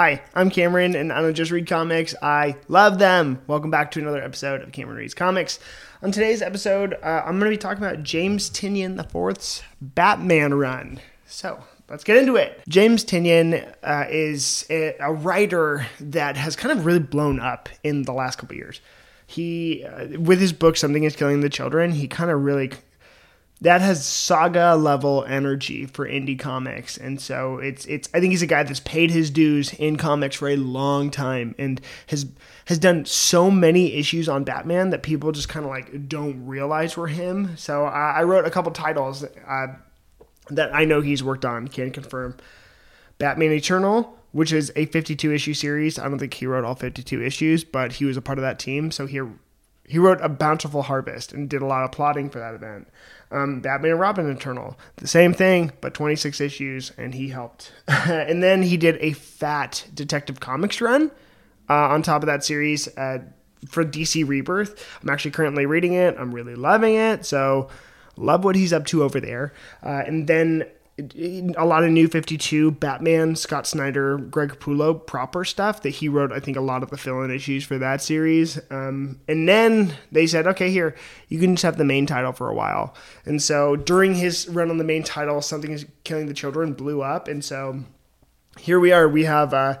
Hi, I'm Cameron, and I don't just read comics, I love them. Welcome back to another episode of Cameron Reads Comics. On today's episode, uh, I'm going to be talking about James Tynion IV's Batman run. So, let's get into it. James Tynion uh, is a, a, writer that has kind of really blown up in the last couple years. He, uh, with his book, Something is Killing the Children, he kind of really that has saga level energy for indie comics. And so it's it's i think he's a guy that's paid his dues in comics for a long time and has has done so many issues on batman that people just kind of like don't realize were him. So i, I wrote a couple titles uh, that i know he's worked on can confirm. Batman eternal which is a 52 issue series. I don't think he wrote all 52 issues but he was a part of that team. So he he wrote a bountiful harvest and did a lot of plotting for that event um, Batman and Robin Eternal, the same thing, but 26 issues, and he helped. and then he did a fat Detective Comics run uh, on top of that series uh, for DC Rebirth. I'm actually currently reading it. I'm really loving it. So, love what he's up to over there. Uh, and then a lot of new 52 Batman, Scott Snyder, Greg Capullo proper stuff that he wrote, I think, a lot of the fill in issues for that series. Um, and then they said, okay, here, you can just have the main title for a while. And so during his run on the main title, Something is Killing the Children blew up. And so here we are. We have uh,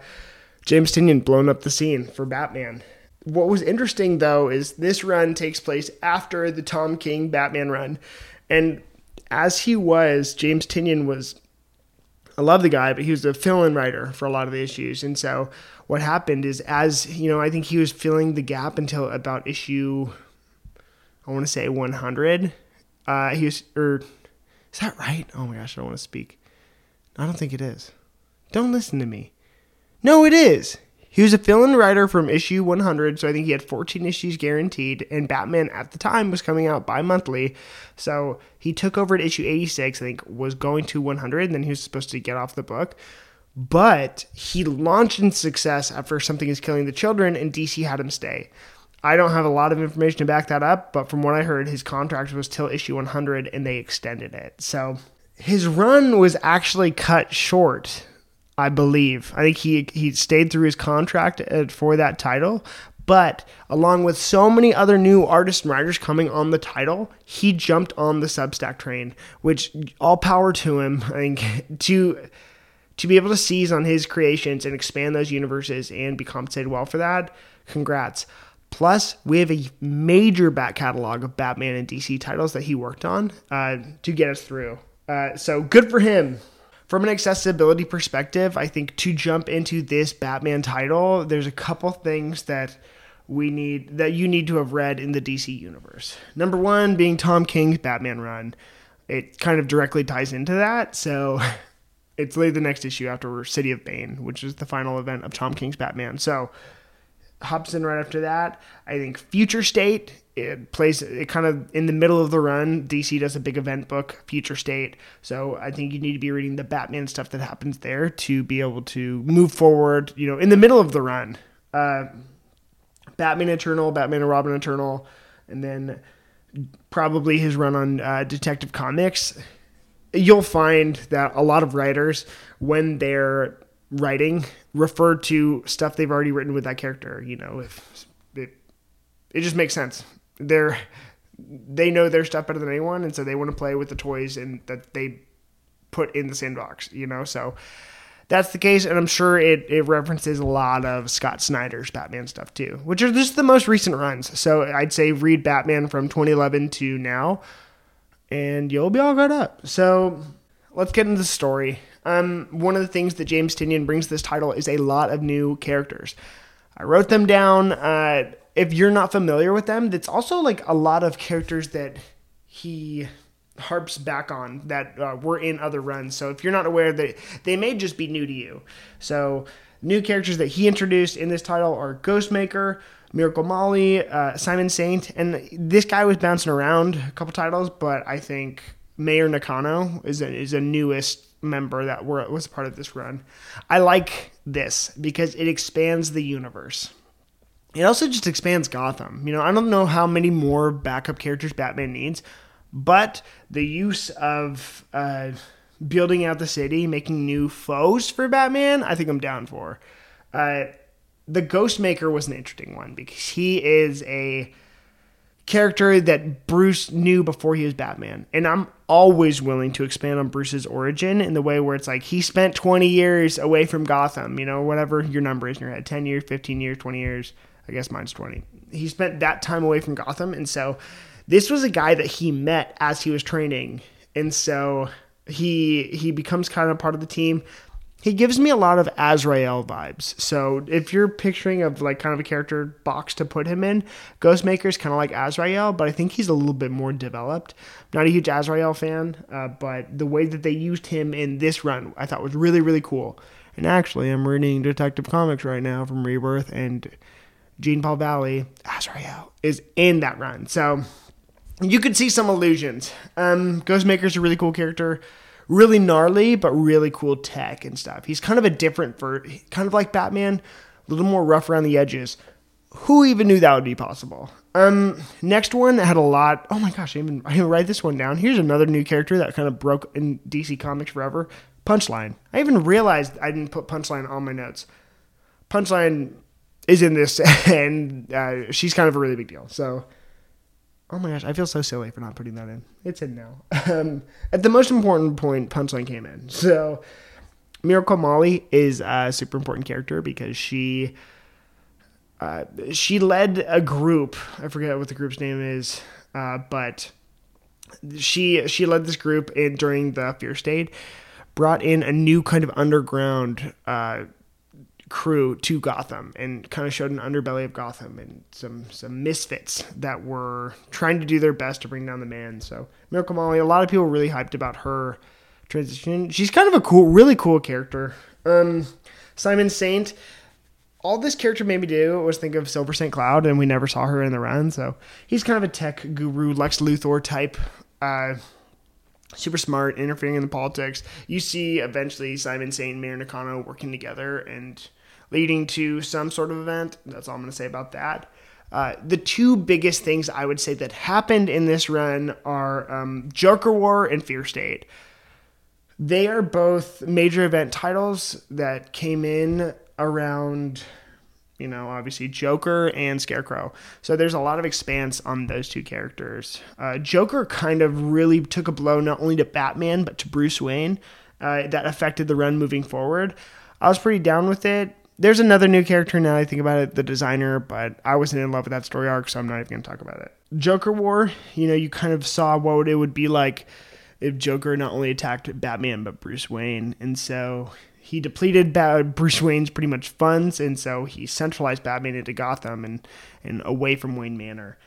James Tynion blown up the scene for Batman. What was interesting, though, is this run takes place after the Tom King Batman run. And as he was, James Tynion was, I love the guy, but he was a fill in writer for a lot of the issues. And so what happened is, as, you know, I think he was filling the gap until about issue, I want to say 100. Uh, he was, or is that right? Oh my gosh, I don't want to speak. I don't think it is. Don't listen to me. No, it is. He was a fill-in writer from issue 100, so I think he had 14 issues guaranteed. And Batman at the time was coming out bi-monthly, so he took over at issue 86. I think was going to 100, and then he was supposed to get off the book. But he launched in success after something is killing the children, and DC had him stay. I don't have a lot of information to back that up, but from what I heard, his contract was till issue 100, and they extended it. So his run was actually cut short I believe. I think he he stayed through his contract uh, for that title, but along with so many other new artists and writers coming on the title, he jumped on the Substack train, which all power to him. I think to to be able to seize on his creations and expand those universes and be compensated well for that. Congrats. Plus, we have a major back catalog of Batman and DC titles that he worked on uh, to get us through. Uh, so good for him from an accessibility perspective, I think to jump into this Batman title, there's a couple things that we need that you need to have read in the DC universe. Number one being Tom King's Batman run. It kind of directly ties into that. So it's laid the next issue after City of Bane, which is the final event of Tom King's Batman. So hops in right after that. I think Future State it plays it kind of in the middle of the run. DC does a big event book, Future State. So I think you need to be reading the Batman stuff that happens there to be able to move forward. You know, in the middle of the run, uh, Batman Eternal, Batman and Robin Eternal, and then probably his run on uh, Detective Comics. You'll find that a lot of writers, when they're writing refer to stuff they've already written with that character. You know, if it, it just makes sense. They're they know their stuff better than anyone, and so they want to play with the toys and that they put in the sandbox. You know, so that's the case, and I'm sure it, it references a lot of Scott Snyder's Batman stuff too, which are just the most recent runs. So I'd say read Batman from 2011 to now, and you'll be all caught up. So let's get into the story. Um, one of the things that James Tynion brings to this title is a lot of new characters. I wrote them down. Uh, if you're not familiar with them, that's also like a lot of characters that he harps back on that uh, were in other runs. So if you're not aware, that they may just be new to you. So new characters that he introduced in this title are Ghostmaker, Miracle Molly, uh, Simon Saint, and this guy was bouncing around a couple titles, but I think Mayor Nakano is a, is a newest member that were, was part of this run. I like this because it expands the universe. It also just expands Gotham. You know, I don't know how many more backup characters Batman needs, but the use of uh, building out the city, making new foes for Batman, I think I'm down for. Uh, the Ghostmaker was an interesting one because he is a character that Bruce knew before he was Batman. And I'm always willing to expand on Bruce's origin in the way where it's like he spent 20 years away from Gotham, you know, whatever your number is in your head 10 years, 15 years, 20 years. I guess mine's 20. He spent that time away from Gotham. And so this was a guy that he met as he was training. And so he he becomes kind of part of the team he gives me a lot of Azrael vibes. So if you're picturing of like kind of a character box to put him in, Ghostmaker is kind of like Azrael, but I think he's a little bit more developed. Not a huge Azrael fan, uh, but the way that they used him in this run, I thought was really really cool. And actually, I'm reading Detective Comics right now from Rebirth, and Jean Paul Valley, Azrael, is in that run. So you could see some illusions. Um, Ghostmaker's a really cool character really gnarly, but really cool tech and stuff. He's kind of a different for kind of like Batman, a little more rough around the edges. Who even knew that would be possible? Um, next one that had a lot. Oh my gosh, I even I even write this one down. Here's another new character that kind of broke in DC Comics forever. Punchline. I even realized I didn't put Punchline on my notes. Punchline is in this, and uh, she's kind of a really big deal. So Oh my gosh, I feel so silly for not putting that in. It's in now. Um, at the most important point, Punchline came in. So, Miracle Molly is a super important character because she uh, she led a group. I forget what the group's name is, uh, but she she led this group in during the Fear State, brought in a new kind of underground uh, crew to Gotham and kind of showed an underbelly of Gotham and some some misfits that were trying to do their best to bring down the man. So Miracle Molly, a lot of people really hyped about her transition. She's kind of a cool, really cool character. Um, Simon Saint. All this character made me do was think of Silver St. Cloud, and we never saw her in the run. So he's kind of a tech guru, Lex Luthor type. Uh, super smart, interfering in the politics. You see eventually Simon Saint and Mayor Nakano working together and leading to some sort of event. That's all I'm going to say about that. Uh, the two biggest things I would say that happened in this run are um, Joker War and Fear State. They are both major event titles that came in around, you know, obviously Joker and Scarecrow. So there's a lot of expanse on those two characters. Uh, Joker kind of really took a blow not only to Batman, but to Bruce Wayne uh, that affected the run moving forward. I was pretty down with it there's another new character now I think about it, the designer, but I wasn't in love with that story arc, so I'm not even going to talk about it. Joker War, you know, you kind of saw what it would be like if Joker not only attacked Batman but Bruce Wayne, and so he depleted Bruce Wayne's pretty much funds, and so he centralized Batman into Gotham and and away from Wayne Manor.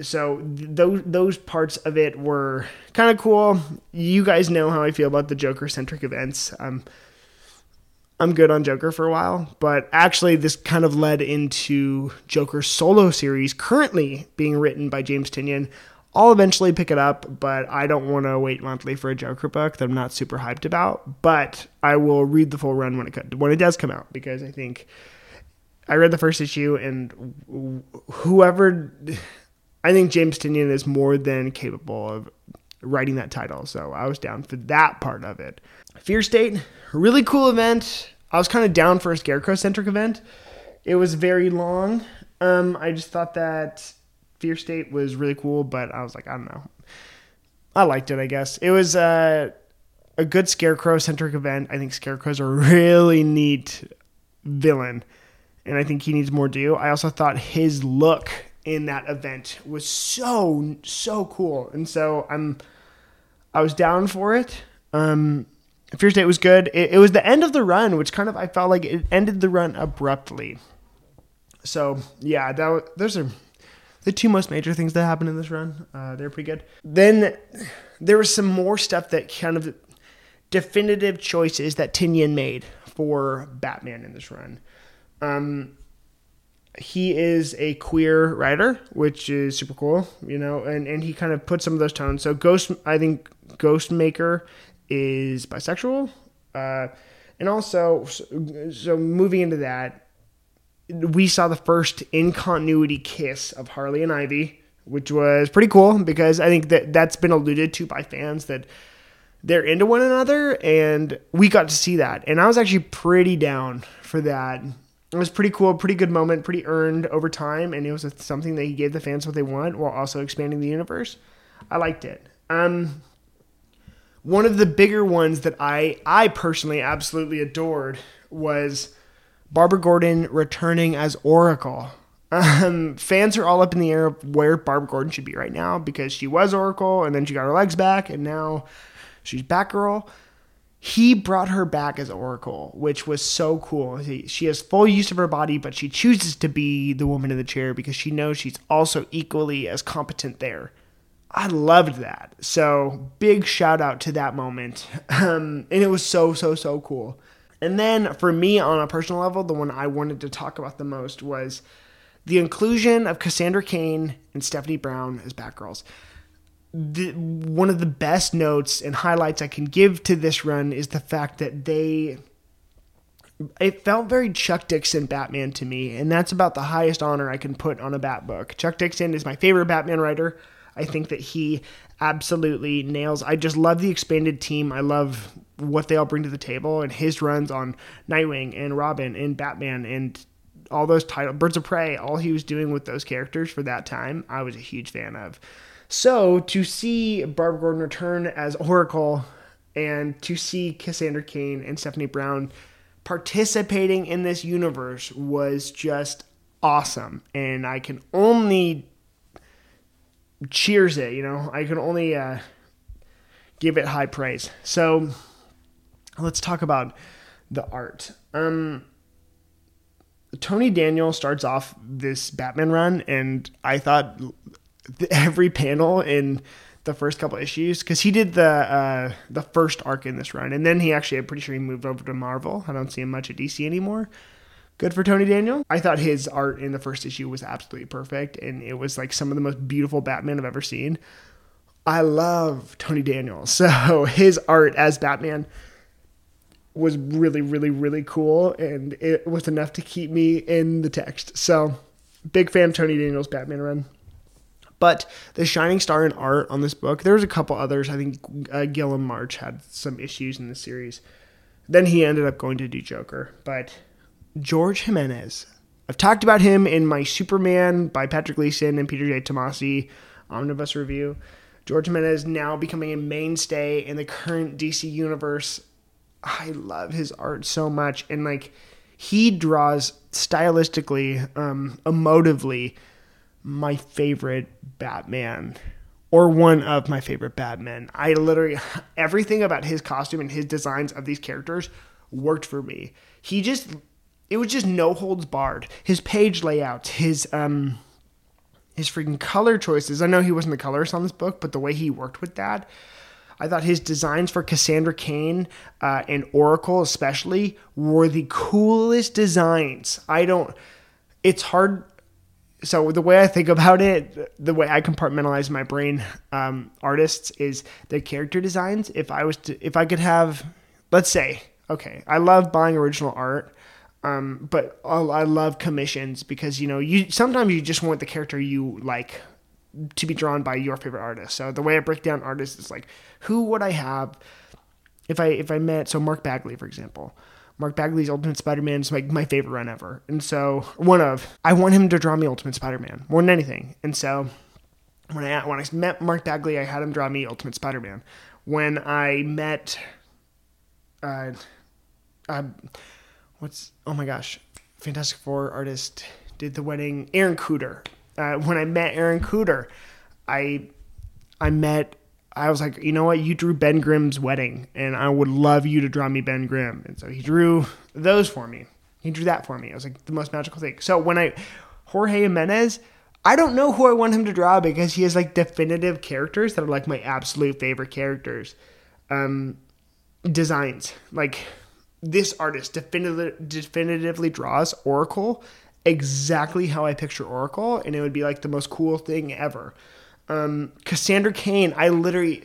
So those those parts of it were kind of cool. You guys know how I feel about the Joker centric events. Um, I'm good on Joker for a while, but actually, this kind of led into Joker's solo series currently being written by James Tynion. I'll eventually pick it up, but I don't want to wait monthly for a Joker book that I'm not super hyped about. But I will read the full run when it when it does come out because I think I read the first issue and whoever I think James Tynion is more than capable of writing that title, so I was down for that part of it. Fear State, really cool event. I was kind of down for a Scarecrow centric event. It was very long. Um, I just thought that Fear State was really cool, but I was like, I don't know. I liked it, I guess. It was uh, a good Scarecrow centric event. I think Scarecrow's a really neat villain, and I think he needs more due. I also thought his look in that event was so so cool, and so I'm I was down for it. Um, Fear State was good. It, it, was the end of the run, which kind of I felt like it ended the run abruptly. So yeah, that those are the two most major things that happened in this run. Uh, they're pretty good. Then there was some more stuff that kind of definitive choices that Tynion made for Batman in this run. Um, he is a queer writer, which is super cool, you know, and, and he kind of put some of those tones. So Ghost, I think Ghostmaker is bisexual. Uh, and also, so, so moving into that, we saw the first in continuity kiss of Harley and Ivy, which was pretty cool because I think that that's been alluded to by fans that they're into one another, and we got to see that. And I was actually pretty down for that it was pretty cool, pretty good moment, pretty earned over time, and it was something that he gave the fans what they want while also expanding the universe. I liked it. Um, one of the bigger ones that I I personally absolutely adored was Barbara Gordon returning as Oracle. Um, fans are all up in the air of where Barbara Gordon should be right now because she was Oracle and then she got her legs back and now she's Batgirl. He brought her back as Oracle, which was so cool. She has full use of her body, but she chooses to be the woman in the chair because she knows she's also equally as competent there. I loved that. So big shout out to that moment. Um, and it was so, so, so cool. And then for me, on a personal level, the one I wanted to talk about the most was the inclusion of Cassandra Cain and Stephanie Brown as Batgirls. The, one of the best notes and highlights I can give to this run is the fact that they. It felt very Chuck Dixon Batman to me, and that's about the highest honor I can put on a Bat book. Chuck Dixon is my favorite Batman writer. I think that he absolutely nails. I just love the expanded team. I love what they all bring to the table and his runs on Nightwing and Robin and Batman and all those titles, Birds of Prey, all he was doing with those characters for that time, I was a huge fan of. So to see Barbara Gordon return as Oracle and to see Cassandra Cain and Stephanie Brown participating in this universe was just awesome. And I can only cheers it. You know, I can only uh, give it high praise. So let's talk about the art. Um, Tony Daniel starts off this Batman run, and I thought every panel in the first couple issues because he did the uh, the first arc in this run, and then he actually I'm pretty sure he moved over to Marvel. I don't see him much at DC anymore. Good for Tony Daniel. I thought his art in the first issue was absolutely perfect, and it was like some of the most beautiful Batman I've ever seen. I love Tony Daniel, so his art as Batman was really, really, really cool, and it was enough to keep me in the text. So, big fan of Tony Daniel's Batman run. But the shining star in art on this book, there's a couple others. I think uh, March had some issues in the series. Then he ended up going to do Joker, but George Jimenez. I've talked about him in my Superman by Patrick Gleason and Peter J. Tomasi omnibus review. George Jimenez now becoming a mainstay in the current DC universe. I love his art so much, and like he draws stylistically, um, emotively, my favorite Batman, or one of my favorite Batmen. I literally everything about his costume and his designs of these characters worked for me. He just it was just no holds barred. His page layouts, his um his freaking color choices. I know he wasn't the colorist on this book, but the way he worked with that, I thought his designs for Cassandra Cain uh, and Oracle, especially, were the coolest designs. I don't. It's hard. So the way I think about it, the way I compartmentalize my brain, um, artists is their character designs. If I was to, if I could have, let's say, okay, I love buying original art. Um, but I love commissions because you know you sometimes you just want the character you like to be drawn by your favorite artist. So the way I break down artists is like who would I have if I if I met so Mark Bagley for example. Mark Bagley's Ultimate Spider-Man is like my favorite run ever, and so one of I want him to draw me Ultimate Spider-Man more than anything. And so when I when I met Mark Bagley, I had him draw me Ultimate Spider-Man. When I met, uh, uh what's oh my gosh, Fantastic Four artist did the wedding. Aaron Kuder. Uh, when I met Aaron Kuder, I I met. I was like, you know what? You drew Ben Grimm's wedding, and I would love you to draw me Ben Grimm. And so he drew those for me. He drew that for me. It was like the most magical thing. So when I Jorge Jimenez, I don't know who I want him to draw because he has like definitive characters that are like my absolute favorite characters. Um, designs like this artist definitively, definitively draws Oracle exactly how I picture Oracle, and it would be like the most cool thing ever. Um, Cassandra Cain, I literally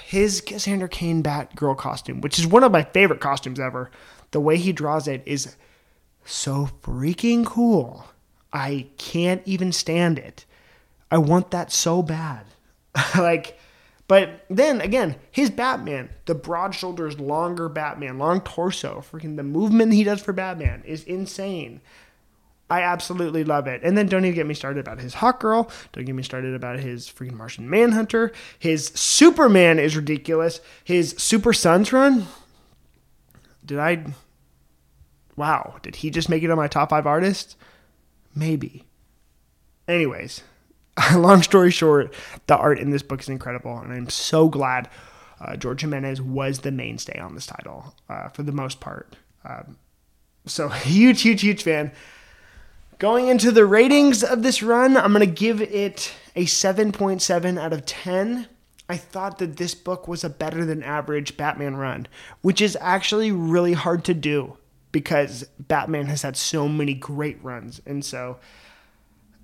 his Cassandra Cain Batgirl costume, which is one of my favorite costumes ever. The way he draws it is so freaking cool. I can't even stand it. I want that so bad. like But then again, his Batman, the broad shoulders, longer Batman, long torso, freaking the movement he does for Batman is insane. I absolutely love it. And then don't even get me started about his Hawk Girl. Don't get me started about his freaking Martian Manhunter. His Superman is ridiculous. His Super Sons run. Did I. Wow. Did he just make it on my top five artists? Maybe. Anyways, long story short, the art in this book is incredible. And I'm so glad uh, George Jimenez was the mainstay on this title uh, for the most part. Um, so, huge, huge, huge fan. Going into the ratings of this run, I'm going to give it a 7.7 out of 10. I thought that this book was a better than average Batman run, which is actually really hard to do because Batman has had so many great runs. And so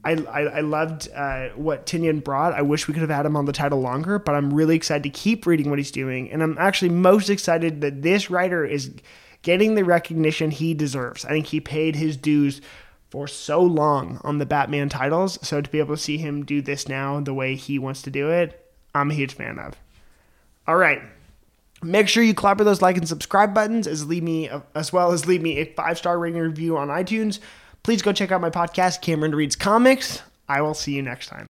I, I, I loved uh, what Tynion brought. I wish we could have had him on the title longer, but I'm really excited to keep reading what he's doing. And I'm actually most excited that this writer is getting the recognition he deserves. I think he paid his dues for so long on the Batman titles. So to be able to see him do this now the way he wants to do it, I'm a huge fan of. All right. Make sure you clap those like and subscribe buttons as leave me as well as leave me a five star rating review on iTunes. Please go check out my podcast, Cameron Reads Comics. I will see you next time.